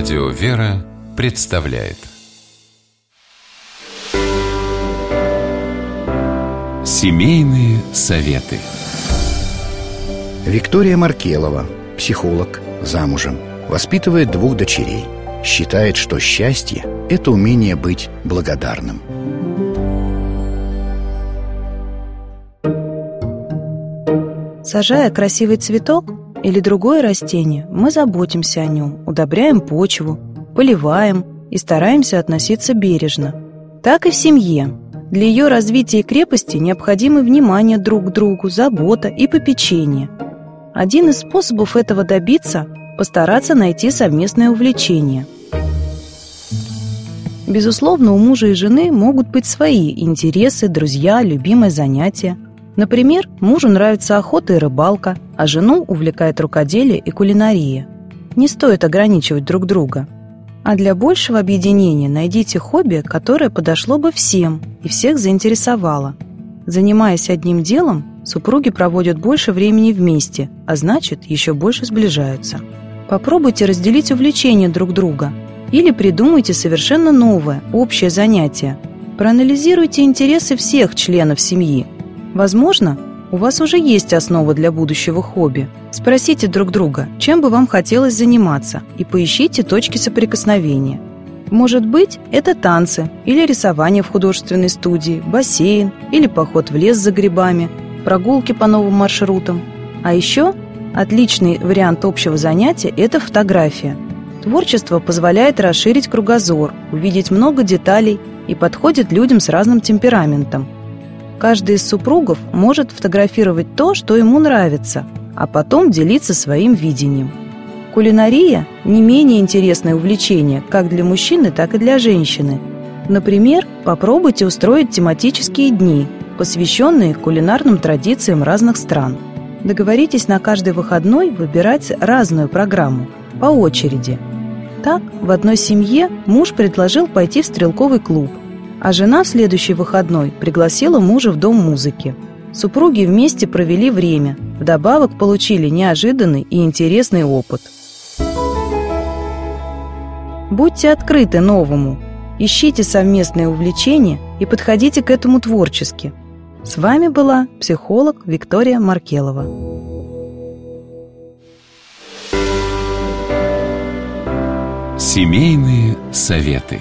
Радио «Вера» представляет Семейные советы Виктория Маркелова, психолог, замужем, воспитывает двух дочерей. Считает, что счастье – это умение быть благодарным. Сажая красивый цветок или другое растение, мы заботимся о нем, удобряем почву, поливаем и стараемся относиться бережно. Так и в семье. Для ее развития и крепости необходимы внимание друг к другу, забота и попечение. Один из способов этого добиться – постараться найти совместное увлечение. Безусловно, у мужа и жены могут быть свои интересы, друзья, любимые занятия – Например, мужу нравится охота и рыбалка, а жену увлекает рукоделие и кулинария. Не стоит ограничивать друг друга. А для большего объединения найдите хобби, которое подошло бы всем и всех заинтересовало. Занимаясь одним делом, супруги проводят больше времени вместе, а значит, еще больше сближаются. Попробуйте разделить увлечения друг друга или придумайте совершенно новое, общее занятие. Проанализируйте интересы всех членов семьи – Возможно, у вас уже есть основа для будущего хобби. Спросите друг друга, чем бы вам хотелось заниматься, и поищите точки соприкосновения. Может быть, это танцы, или рисование в художественной студии, бассейн, или поход в лес за грибами, прогулки по новым маршрутам. А еще отличный вариант общего занятия – это фотография. Творчество позволяет расширить кругозор, увидеть много деталей и подходит людям с разным темпераментом – Каждый из супругов может фотографировать то, что ему нравится, а потом делиться своим видением. Кулинария – не менее интересное увлечение как для мужчины, так и для женщины. Например, попробуйте устроить тематические дни, посвященные кулинарным традициям разных стран. Договоритесь на каждый выходной выбирать разную программу, по очереди. Так, в одной семье муж предложил пойти в стрелковый клуб, а жена в следующий выходной пригласила мужа в дом музыки. Супруги вместе провели время, вдобавок получили неожиданный и интересный опыт. Будьте открыты новому, ищите совместные увлечения и подходите к этому творчески. С вами была психолог Виктория Маркелова. Семейные советы.